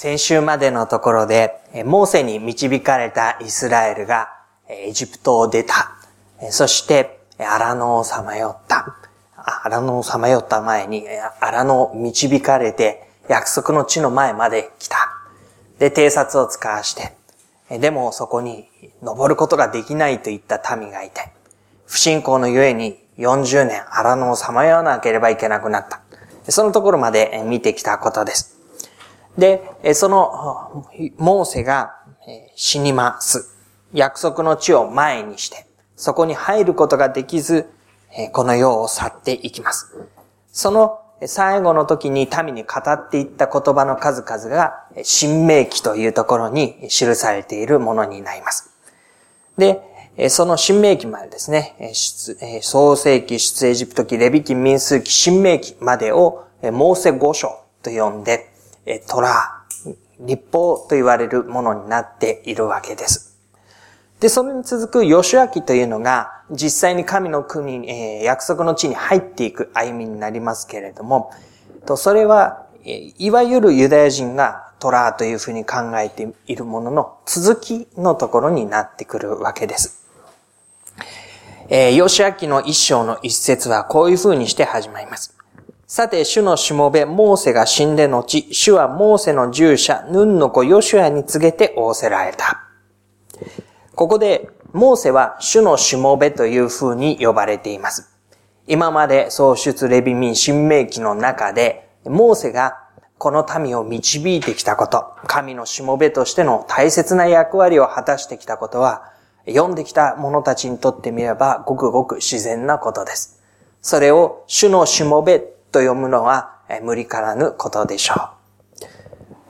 先週までのところで、モーセに導かれたイスラエルがエジプトを出た。そして、荒野をさまよった。荒野をさまよった前に、荒野を導かれて、約束の地の前まで来た。で、偵察を使わして、でもそこに登ることができないといった民がいて、不信仰のゆえに40年荒野をさまよわなければいけなくなった。そのところまで見てきたことです。で、その、モーセが死にます。約束の地を前にして、そこに入ることができず、この世を去っていきます。その最後の時に民に語っていった言葉の数々が、新明記というところに記されているものになります。で、その新明記までですね、創世記、出エジプト記、レビ記、民数記、新明記までを、モーセ五章と呼んで、トラ、立法と言われるものになっているわけです。で、それに続くヨシュア記というのが、実際に神の国、え、約束の地に入っていく歩みになりますけれども、とそれは、いわゆるユダヤ人がトラーというふうに考えているものの続きのところになってくるわけです。えー、ヨシア記の一章の一節はこういうふうにして始まります。さて、主のしもべ、モーセが死んで後、主はモーセの従者、ヌンの子ヨシュアに告げて仰せられた。ここで、モーセは主のしもべという風に呼ばれています。今まで創出レビ民新明記の中で、モーセがこの民を導いてきたこと、神のしもべとしての大切な役割を果たしてきたことは、読んできた者たちにとってみれば、ごくごく自然なことです。それを主のしもべと読むのは無理からぬことでしょう。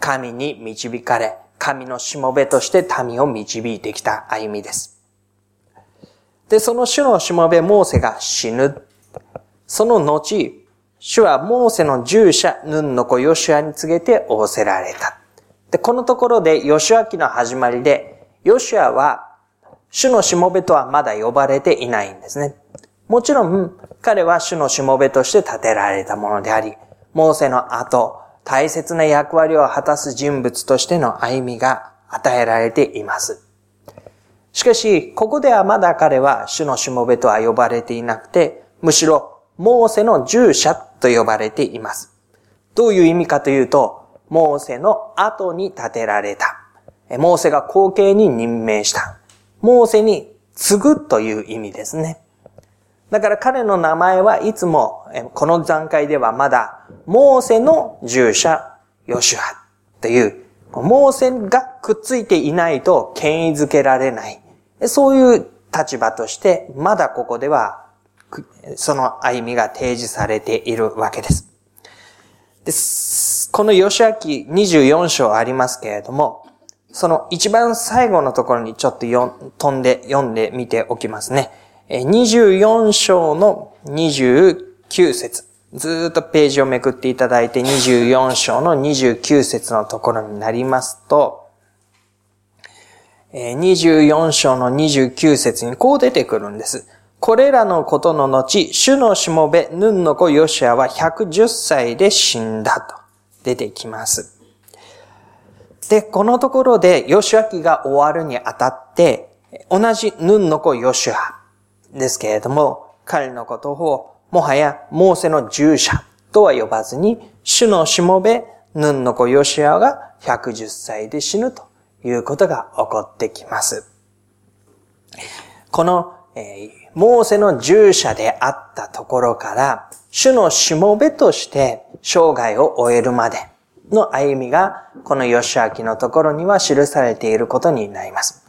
神に導かれ、神のしもべとして民を導いてきた歩みです。で、その主のしもべモーセが死ぬ。その後、主はモーセの従者、ヌンの子ヨシュアに告げて仰せられた。で、このところでヨシュア記の始まりで、ヨシュアは主のしもべとはまだ呼ばれていないんですね。もちろん、彼は主のしもべとして建てられたものであり、モーセの後、大切な役割を果たす人物としての歩みが与えられています。しかし、ここではまだ彼は主のしもべとは呼ばれていなくて、むしろ、モーセの従者と呼ばれています。どういう意味かというと、モーセの後に建てられた。モーセが後継に任命した。モーセに継ぐという意味ですね。だから彼の名前はいつも、この段階ではまだ、モーセの従者、ヨシュアという、モーセがくっついていないと権威づけられない。そういう立場として、まだここでは、その歩みが提示されているわけです。でこのヨシュア記24章ありますけれども、その一番最後のところにちょっと飛んで読んでみておきますね。24章の29節ずっとページをめくっていただいて24章の29節のところになりますと、24章の29節にこう出てくるんです。これらのことの後、主のしもべ、ヌンの子ヨシアは110歳で死んだと出てきます。で、このところでヨシア記が終わるにあたって、同じヌンの子ヨシアですけれども、彼のことをもはやモーセの従者とは呼ばずに、主のしもべ、ヌンの子ヨシアが110歳で死ぬということが起こってきます。この、えー、モーセの従者であったところから、主のしもべとして生涯を終えるまでの歩みが、このヨシア記のところには記されていることになります。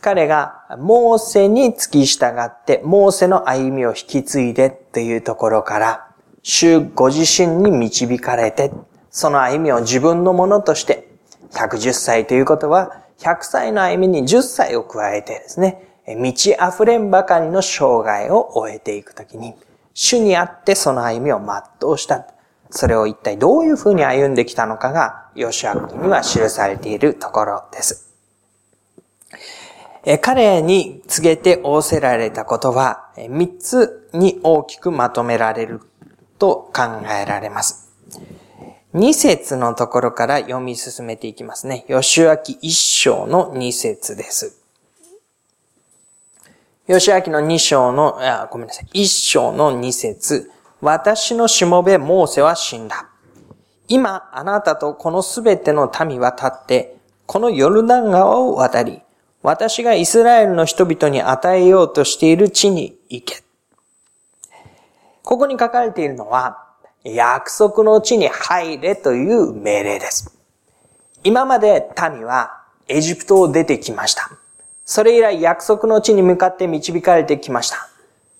彼がモーセに付き従って、モーセの歩みを引き継いでというところから、主ご自身に導かれて、その歩みを自分のものとして、110歳ということは、100歳の歩みに10歳を加えてですね、満ち溢れんばかりの生涯を終えていくときに、主にあってその歩みを全うした。それを一体どういうふうに歩んできたのかが、ヨシア記には記されているところです。彼に告げて仰せられたことは、三つに大きくまとめられると考えられます。2節のところから読み進めていきますね。吉明一章の2節です。吉明の2章の、あごめんなさい、1章の2節私のしもべモーセは死んだ。今、あなたとこのすべての民は立って、このヨルダン川を渡り、私がイスラエルの人々に与えようとしている地に行け。ここに書かれているのは、約束の地に入れという命令です。今まで民はエジプトを出てきました。それ以来約束の地に向かって導かれてきました。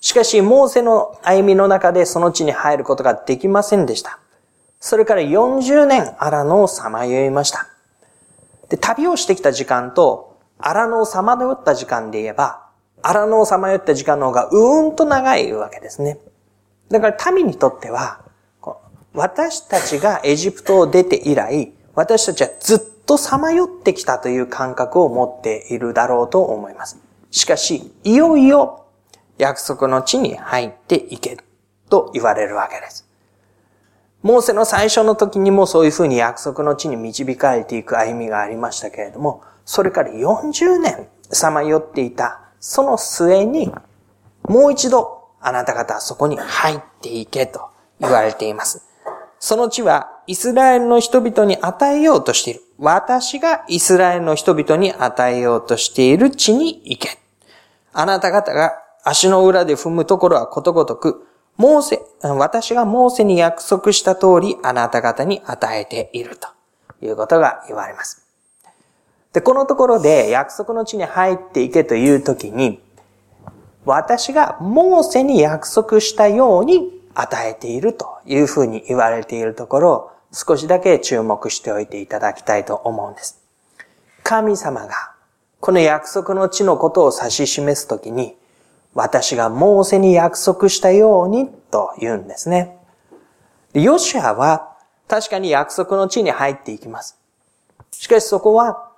しかし、モーセの歩みの中でその地に入ることができませんでした。それから40年荒野をさまよいました。で、旅をしてきた時間と荒野をさまよった時間で言えば、荒野をさまよった時間の方がうーんと長いわけですね。だから民にとっては、私たちがエジプトを出て以来、私たちはずっとさまよってきたという感覚を持っているだろうと思います。しかし、いよいよ約束の地に入っていけと言われるわけです。モーセの最初の時にもそういうふうに約束の地に導かれていく歩みがありましたけれども、それから40年さまよっていたその末に、もう一度あなた方はそこに入っていけと言われています。その地はイスラエルの人々に与えようとしている。私がイスラエルの人々に与えようとしている地に行け。あなた方が足の裏で踏むところはことごとく、モーセ、私がモーセに約束した通りあなた方に与えているということが言われます。で、このところで約束の地に入っていけというときに、私がモーセに約束したように与えているというふうに言われているところを少しだけ注目しておいていただきたいと思うんです。神様がこの約束の地のことを指し示すときに私がモーセに約束したようにと言うんですね。ヨシアは確かに約束の地に入っていきます。しかしそこは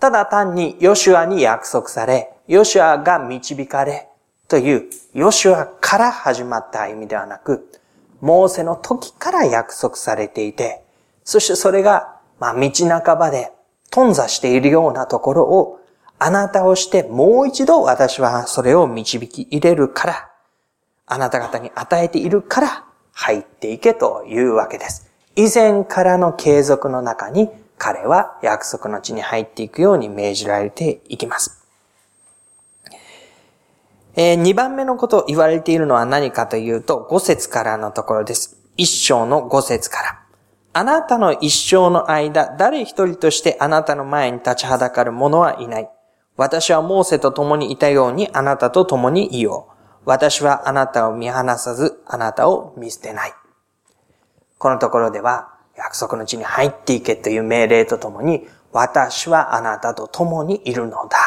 ただ単にヨシュアに約束され、ヨシュアが導かれ、というヨシュアから始まった意味ではなく、モーセの時から約束されていて、そしてそれが、まあ、道半ばで頓挫しているようなところを、あなたをしてもう一度私はそれを導き入れるから、あなた方に与えているから入っていけというわけです。以前からの継続の中に彼は約束の地に入っていくように命じられていきます。えー、2番目のことを言われているのは何かというと、5節からのところです。一章の5節から。あなたの一生の間、誰一人としてあなたの前に立ちはだかる者はいない。私はモーセと共にいたようにあなたと共にいよう。私はあなたを見放さず、あなたを見捨てない。このところでは、約束の地に入っていけという命令とともに、私はあなたと共にいるのだ。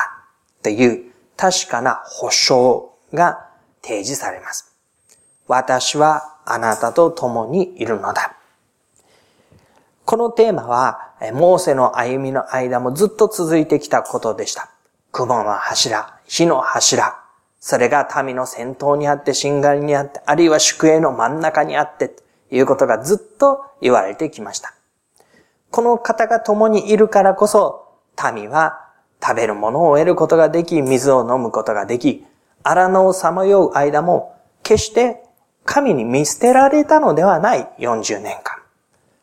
という確かな保証が提示されます。私はあなたと共にいるのだ。このテーマは、モーセの歩みの間もずっと続いてきたことでした。雲の柱、火の柱、それが民の先頭にあって、しんがりにあって、あるいは宿営の真ん中にあって、いうことがずっと言われてきました。この方が共にいるからこそ、民は食べるものを得ることができ、水を飲むことができ、荒野をさまよう間も、決して神に見捨てられたのではない40年間。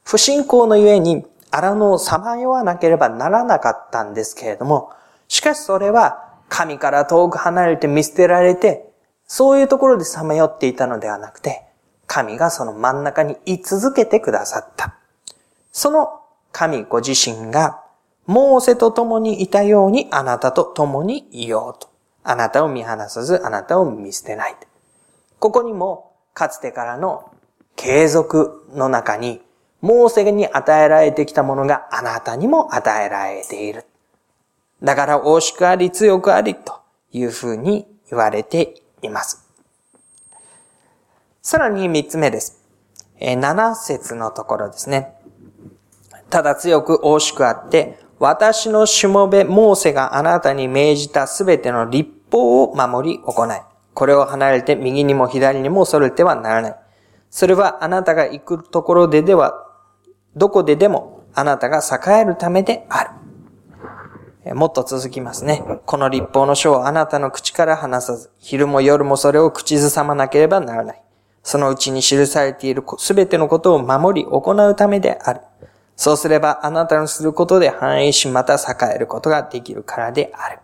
不信仰のゆえに荒野をさまよわなければならなかったんですけれども、しかしそれは神から遠く離れて見捨てられて、そういうところでさまよっていたのではなくて、神がその真ん中に居続けてくださった。その神ご自身がモーセと共にいたようにあなたと共にいようと。あなたを見放さず、あなたを見捨てない。ここにも、かつてからの継続の中に、モーセに与えられてきたものがあなたにも与えられている。だから、大しくあり、強くあり、というふうに言われています。さらに三つ目です。七節のところですね。ただ強く大しくあって、私のしもべモーセがあなたに命じたすべての立法を守り行い、これを離れて右にも左にもそれてはならない。それはあなたが行くところででは、どこででもあなたが栄えるためである。もっと続きますね。この立法の書をあなたの口から話さず、昼も夜もそれを口ずさまなければならない。そのうちに記されているすべてのことを守り行うためである。そうすればあなたのすることで繁栄しまた栄えることができるからである。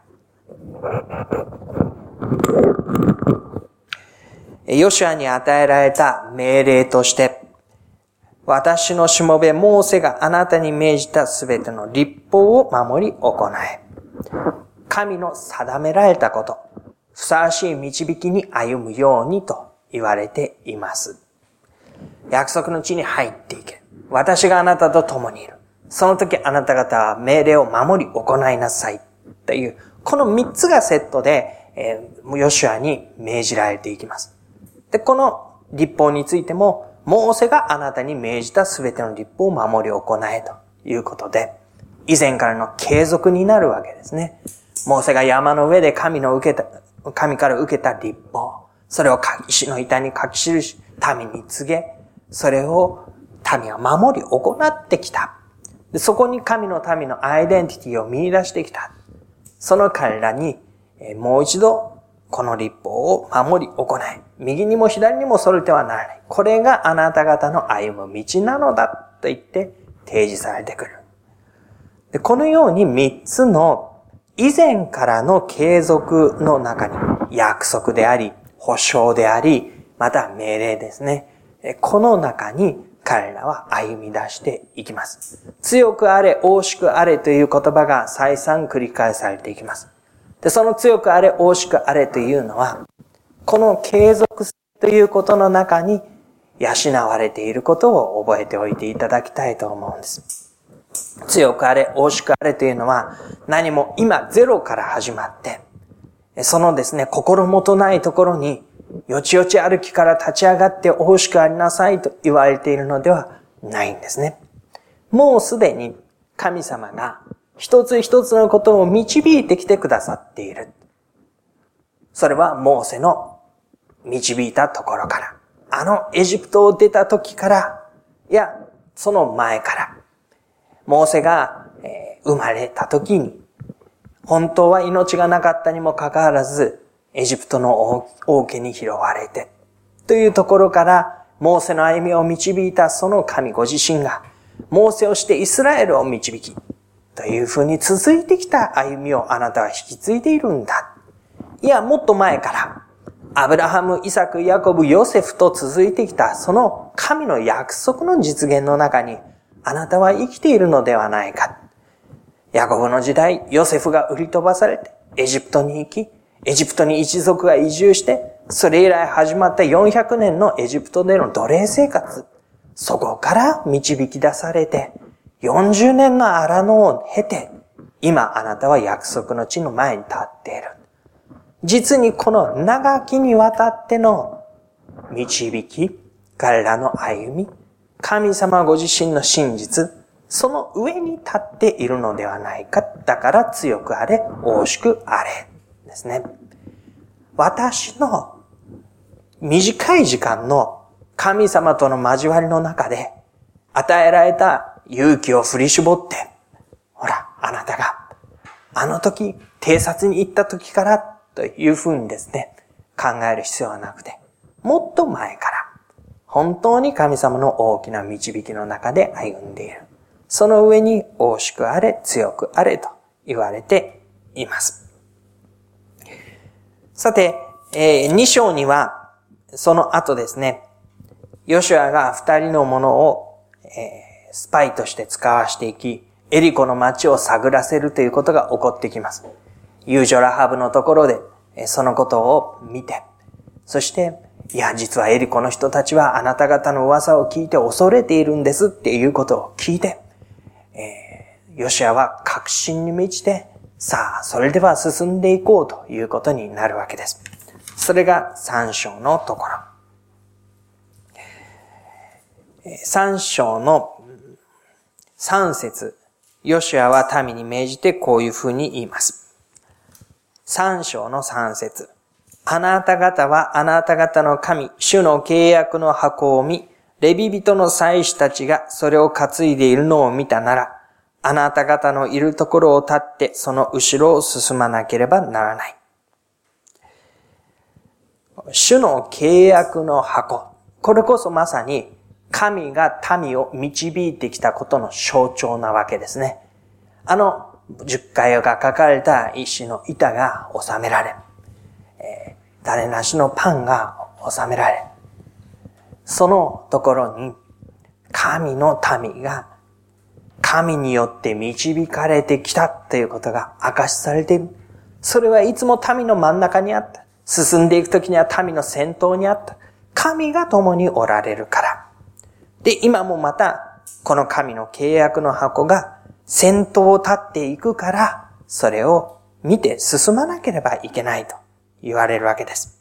ヨシュアに与えられた命令として、私のしもべモーセがあなたに命じたすべての立法を守り行え。神の定められたこと、ふさわしい導きに歩むようにと言われています。約束の地に入っていけ。私があなたと共にいる。その時あなた方は命令を守り行いなさい。という、この三つがセットで、えー、ヨシュアに命じられていきます。で、この立法についても、モーセがあなたに命じたすべての立法を守り行えということで、以前からの継続になるわけですね。モーセが山の上で神の受けた、神から受けた立法、それを石の板に書き記し、民に告げ、それを民は守り行ってきた。そこに神の民のアイデンティティを見出してきた。その彼らに、もう一度、この立法を守り行い、右にも左にもそれてはならない。これがあなた方の歩む道なのだと言って提示されてくる。でこのように三つの以前からの継続の中に約束であり、保証であり、また命令ですね。この中に彼らは歩み出していきます。強くあれ、大しくあれという言葉が再三繰り返されていきます。で、その強くあれ、大しくあれというのは、この継続性ということの中に養われていることを覚えておいていただきたいと思うんです。強くあれ、大しくあれというのは何も今ゼロから始まって、そのですね、心もとないところによちよち歩きから立ち上がって大しくありなさいと言われているのではないんですね。もうすでに神様が一つ一つのことを導いてきてくださっている。それはモーセの導いたところから、あのエジプトを出た時から、いや、その前から、モーセが、生まれた時に、本当は命がなかったにもかかわらず、エジプトの王家に拾われて、というところから、モーセの歩みを導いたその神ご自身が、モーセをしてイスラエルを導き、というふうに続いてきた歩みをあなたは引き継いでいるんだ。いや、もっと前から、アブラハム、イサク、ヤコブ、ヨセフと続いてきた、その神の約束の実現の中に、あなたは生きているのではないか。ヤコブの時代、ヨセフが売り飛ばされて、エジプトに行き、エジプトに一族が移住して、それ以来始まった400年のエジプトでの奴隷生活。そこから導き出されて、40年の荒野を経て、今あなたは約束の地の前に立っている。実にこの長きにわたっての導き、彼らの歩み、神様ご自身の真実、その上に立っているのではないか。だから強くあれ、大しくあれ。ですね。私の短い時間の神様との交わりの中で与えられた勇気を振り絞って、ほら、あなたが、あの時、偵察に行った時からというふうにですね、考える必要はなくて、もっと前から、本当に神様の大きな導きの中で歩んでいる。その上に、大しくあれ、強くあれと言われています。さて、えー、2章には、その後ですね、ヨシュアが二人のものを、えー、スパイとして使わしていき、エリコの町を探らせるということが起こってきます。ユージョラハブのところで、そのことを見て、そして、いや、実はエリコの人たちはあなた方の噂を聞いて恐れているんですっていうことを聞いて、えー、ヨシアは確信に満ちて、さあ、それでは進んでいこうということになるわけです。それが三章のところ。三章の三節、ヨシアは民に命じてこういうふうに言います。三章の三節。あなた方はあなた方の神、主の契約の箱を見、レビ人の祭司たちがそれを担いでいるのを見たなら、あなた方のいるところを立ってその後ろを進まなければならない。主の契約の箱。これこそまさに神が民を導いてきたことの象徴なわけですね。あの十回が書かれた石の板が収められ、えー、種なしのパンが収められ、そのところに神の民が神によって導かれてきたということが明かしされている。それはいつも民の真ん中にあった。進んでいくときには民の先頭にあった。神が共におられるから。で、今もまた、この神の契約の箱が先頭を立っていくから、それを見て進まなければいけないと言われるわけです。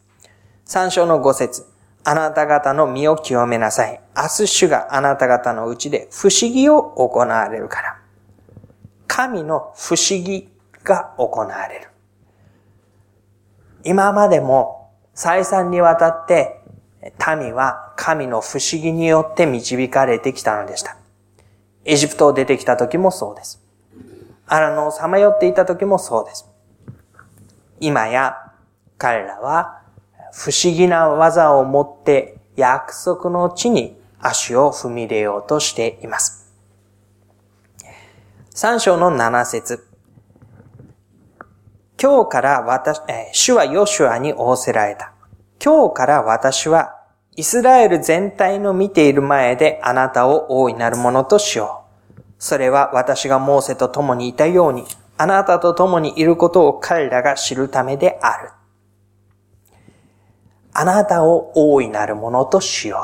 三章の五節あなた方の身を清めなさい。明日主があなた方のうちで不思議を行われるから。神の不思議が行われる。今までも再三にわたって民は神の不思議によって導かれてきたのでした。エジプトを出てきた時もそうです。アラノをさまよっていた時もそうです。今や彼らは不思議な技を持って約束の地に足を踏み入れようとしています。三章の七節今日から私、え主はヨシュアに仰せられた。今日から私はイスラエル全体の見ている前であなたを大いなるものとしよう。それは私がモーセと共にいたように、あなたと共にいることを彼らが知るためである。あなたを大いなるものとしよ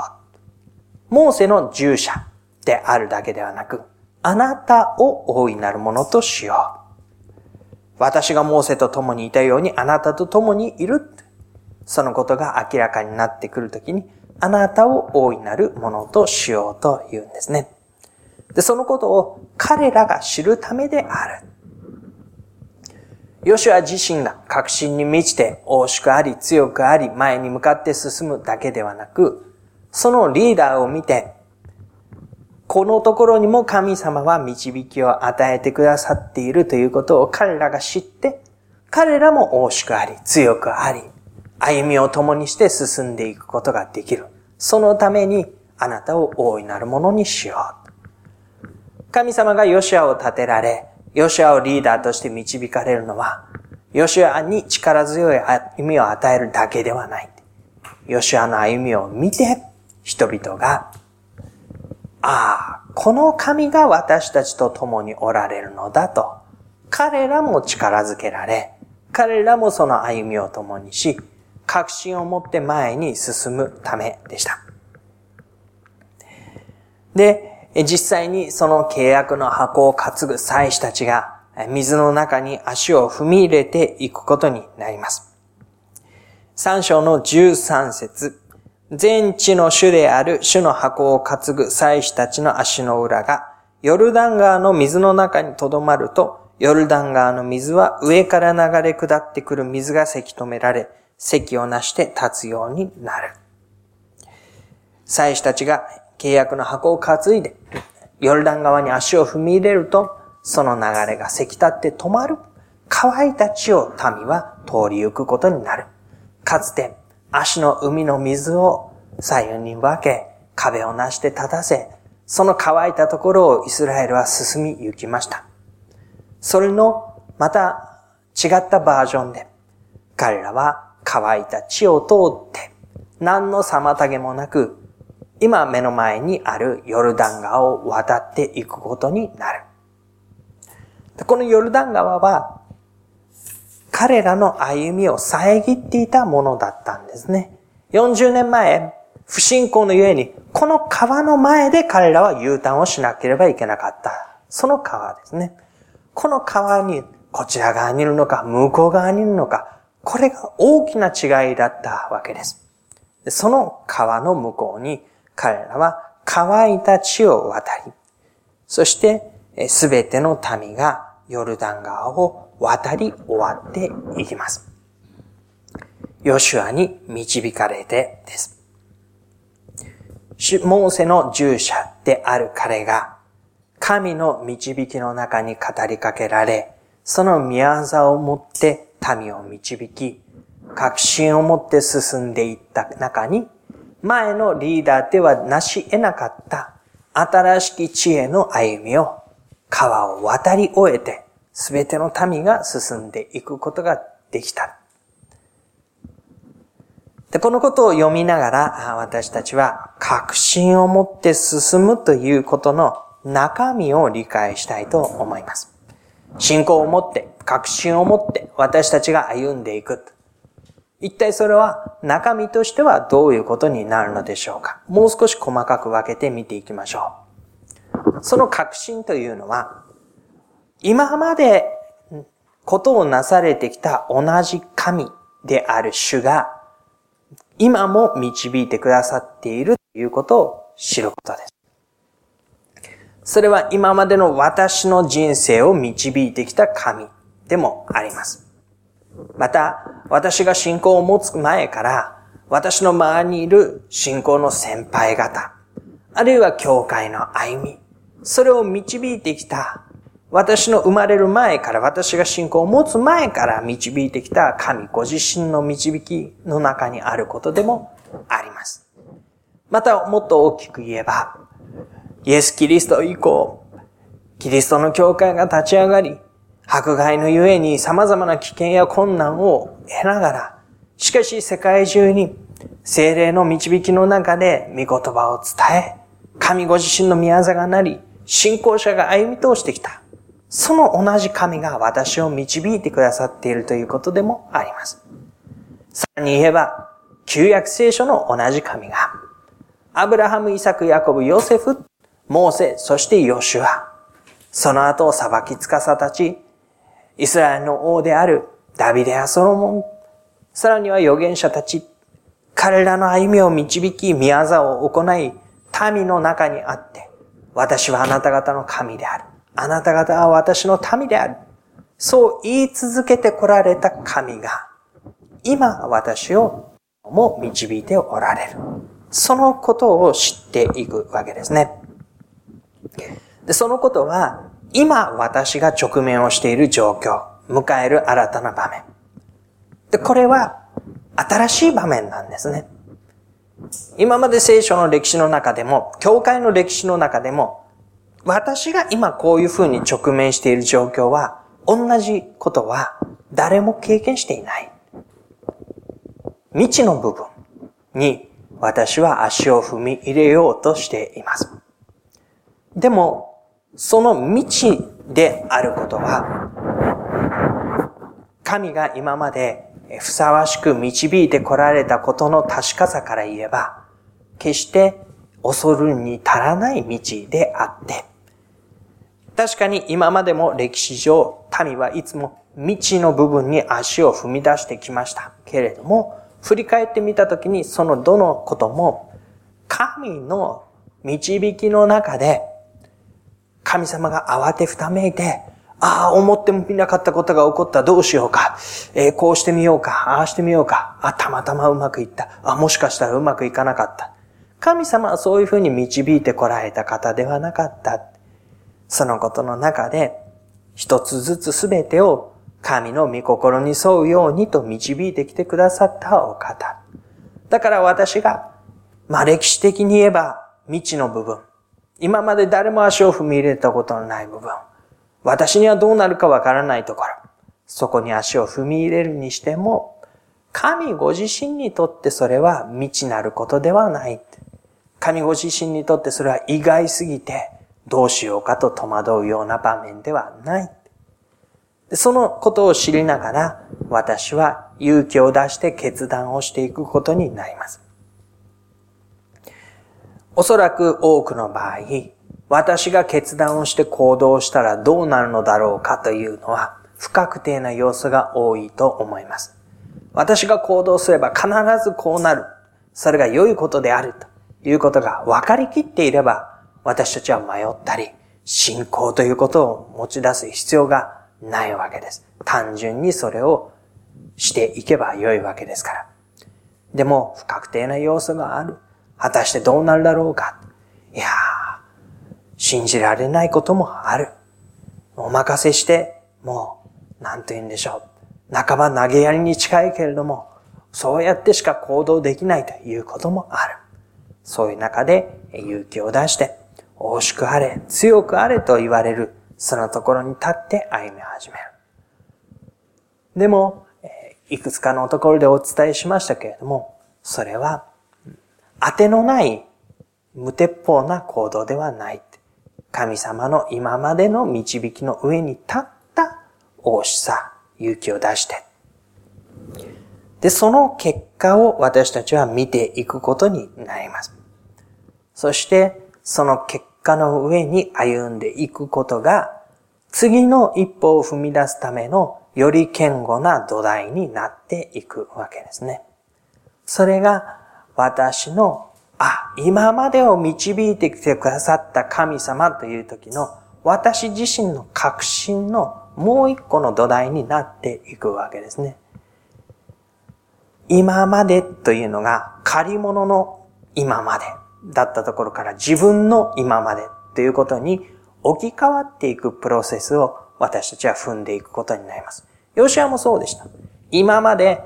う。モーセの従者であるだけではなく、あなたを大いなるものとしよう。私がモーセと共にいたようにあなたと共にいる。そのことが明らかになってくるときに、あなたを大いなるものとしようと言うんですね。で、そのことを彼らが知るためである。ヨシュア自身が確信に満ちて、大しくあり、強くあり、前に向かって進むだけではなく、そのリーダーを見て、このところにも神様は導きを与えてくださっているということを彼らが知って、彼らも大しくあり、強くあり、歩みを共にして進んでいくことができる。そのために、あなたを大いなるものにしよう。神様がヨシアを立てられ、ヨシュアをリーダーとして導かれるのは、ヨシュアに力強い歩みを与えるだけではない。ヨシュアの歩みを見て、人々が、ああ、この神が私たちと共におられるのだと、彼らも力づけられ、彼らもその歩みを共にし、確信を持って前に進むためでした。で、実際にその契約の箱を担ぐ祭司たちが水の中に足を踏み入れていくことになります。三章の十三節全地の主である主の箱を担ぐ祭司たちの足の裏がヨルダン川の水の中に留まると、ヨルダン川の水は上から流れ下ってくる水がせき止められ、席をなして立つようになる。祭司たちが契約の箱を担いで、ヨルダン川に足を踏み入れると、その流れがせき立って止まる。乾いた地を民は通り行くことになる。かつて足の海の水を左右に分け、壁をなして立たせ、その乾いたところをイスラエルは進み行きました。それのまた違ったバージョンで、彼らは乾いた地を通って、何の妨げもなく今目の前にあるヨルダン川を渡っていくことになる。このヨルダン川は、彼らの歩みを遮っていたものだったんですね。40年前、不信仰のゆえに、この川の前で彼らは U ターンをしなければいけなかった。その川ですね。この川に、こちら側にいるのか、向こう側にいるのか、これが大きな違いだったわけです。その川の向こうに、彼らは乾いた地を渡り、そしてすべての民がヨルダン川を渡り終わっていきます。ヨシュアに導かれてです。モーセの従者である彼が、神の導きの中に語りかけられ、その宮沢を持って民を導き、確信を持って進んでいった中に、前のリーダーではなし得なかった新しき知恵の歩みを川を渡り終えて、すべての民が進んでいくことができた。で、このことを読みながら、私たちは確信を持って進むということの中身を理解したいと思います。信仰を持って、確信を持って私たちが歩んでいく。一体それは中身としてはどういうことになるのでしょうか？もう少し細かく分けて見ていきましょう。その確信というのは、今までことをなされてきた同じ神である主が、今も導いてくださっているということを知ることです。それは今までの私の人生を導いてきた神でもあります。また、私が信仰を持つ前から、私の周りにいる信仰の先輩方、あるいは教会の歩み、それを導いてきた、私の生まれる前から、私が信仰を持つ前から導いてきた神ご自身の導きの中にあることでもあります。また、もっと大きく言えば、イエス・キリスト以降、キリストの教会が立ち上がり、迫害のゆえに様々な危険や困難を得ながら、しかし世界中に精霊の導きの中で御言葉を伝え、神ご自身の宮座がなり、信仰者が歩み通してきた。その同じ神が私を導いてくださっているということでもあります。さらに言えば、旧約聖書の同じ神が、アブラハム、イサク、ヤコブ、ヨセフ、モーセ、そしてヨシュア、その後裁きつかさたち、イスラエルの王であるダビデやソロモン、さらには預言者たち、彼らの歩みを導き、宮座を行い、民の中にあって、私はあなた方の神である。あなた方は私の民である。そう言い続けて来られた神が、今私をも導いておられる。そのことを知っていくわけですね。でそのことは、今私が直面をしている状況、迎える新たな場面。で、これは新しい場面なんですね。今まで聖書の歴史の中でも、教会の歴史の中でも、私が今こういうふうに直面している状況は、同じことは誰も経験していない。未知の部分に私は足を踏み入れようとしています。でも、その未知であることは、神が今までふさわしく導いて来られたことの確かさから言えば、決して恐るに足らない道であって、確かに今までも歴史上、民はいつも未知の部分に足を踏み出してきました。けれども、振り返ってみたときに、そのどのことも、神の導きの中で神様が慌てふためいて、ああ、思ってもみなかったことが起こった。どうしようか。えー、こうしてみようか。ああしてみようか。あ、たまたまうまくいった。あ、もしかしたらうまくいかなかった。神様はそういうふうに導いてこられた方ではなかった。そのことの中で、一つずつすべてを神の御心に沿うようにと導いてきてくださったお方。だから私が、まあ歴史的に言えば未知の部分、今まで誰も足を踏み入れたことのない部分。私にはどうなるかわからないところ。そこに足を踏み入れるにしても、神ご自身にとってそれは未知なることではない。神ご自身にとってそれは意外すぎて、どうしようかと戸惑うような場面ではない。そのことを知りながら、私は勇気を出して決断をしていくことになります。おそらく多くの場合、私が決断をして行動したらどうなるのだろうかというのは不確定な要素が多いと思います。私が行動すれば必ずこうなる。それが良いことであるということが分かりきっていれば私たちは迷ったり信仰ということを持ち出す必要がないわけです。単純にそれをしていけば良いわけですから。でも不確定な要素がある。果たしてどうなるだろうか。いやー、信じられないこともある。お任せして、もう、なんと言うんでしょう。半ば投げやりに近いけれども、そうやってしか行動できないということもある。そういう中で勇気を出して、大しくあれ、強くあれと言われる、そのところに立って歩み始める。でも、いくつかのところでお伝えしましたけれども、それは、当てのない無鉄砲な行動ではない。神様の今までの導きの上に立った大しさ、勇気を出して。で、その結果を私たちは見ていくことになります。そして、その結果の上に歩んでいくことが、次の一歩を踏み出すためのより堅固な土台になっていくわけですね。それが私の、あ、今までを導いてきてくださった神様という時の私自身の確信のもう一個の土台になっていくわけですね。今までというのが借り物の今までだったところから自分の今までということに置き換わっていくプロセスを私たちは踏んでいくことになります。ヨシアもそうでした。今まで、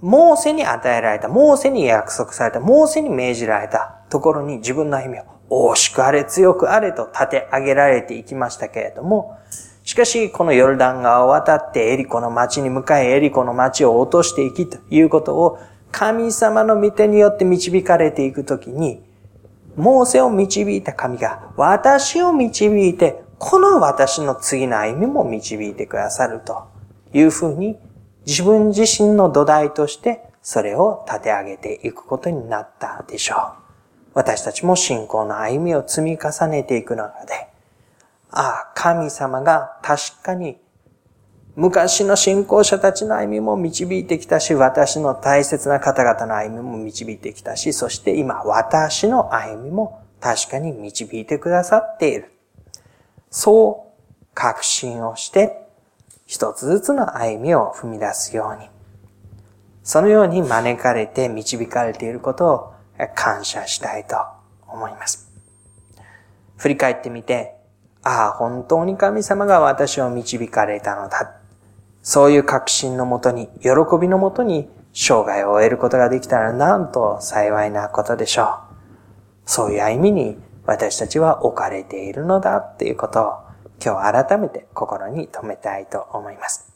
モーセに与えられた、モーセに約束された、モーセに命じられたところに自分の歩みを、大しくあれ、強くあれと立て上げられていきましたけれども、しかし、このヨルダン川を渡ってエリコの町に向かい、エリコの町を落としていきということを、神様の御手によって導かれていくときに、モーセを導いた神が、私を導いて、この私の次の歩みも導いてくださるというふうに、自分自身の土台としてそれを立て上げていくことになったでしょう。私たちも信仰の歩みを積み重ねていく中で、ああ、神様が確かに昔の信仰者たちの歩みも導いてきたし、私の大切な方々の歩みも導いてきたし、そして今私の歩みも確かに導いてくださっている。そう確信をして、一つずつの歩みを踏み出すように、そのように招かれて導かれていることを感謝したいと思います。振り返ってみて、ああ、本当に神様が私を導かれたのだ。そういう確信のもとに、喜びのもとに生涯を終えることができたらなんと幸いなことでしょう。そういう歩みに私たちは置かれているのだっていうことを今日改めて心に留めたいと思います。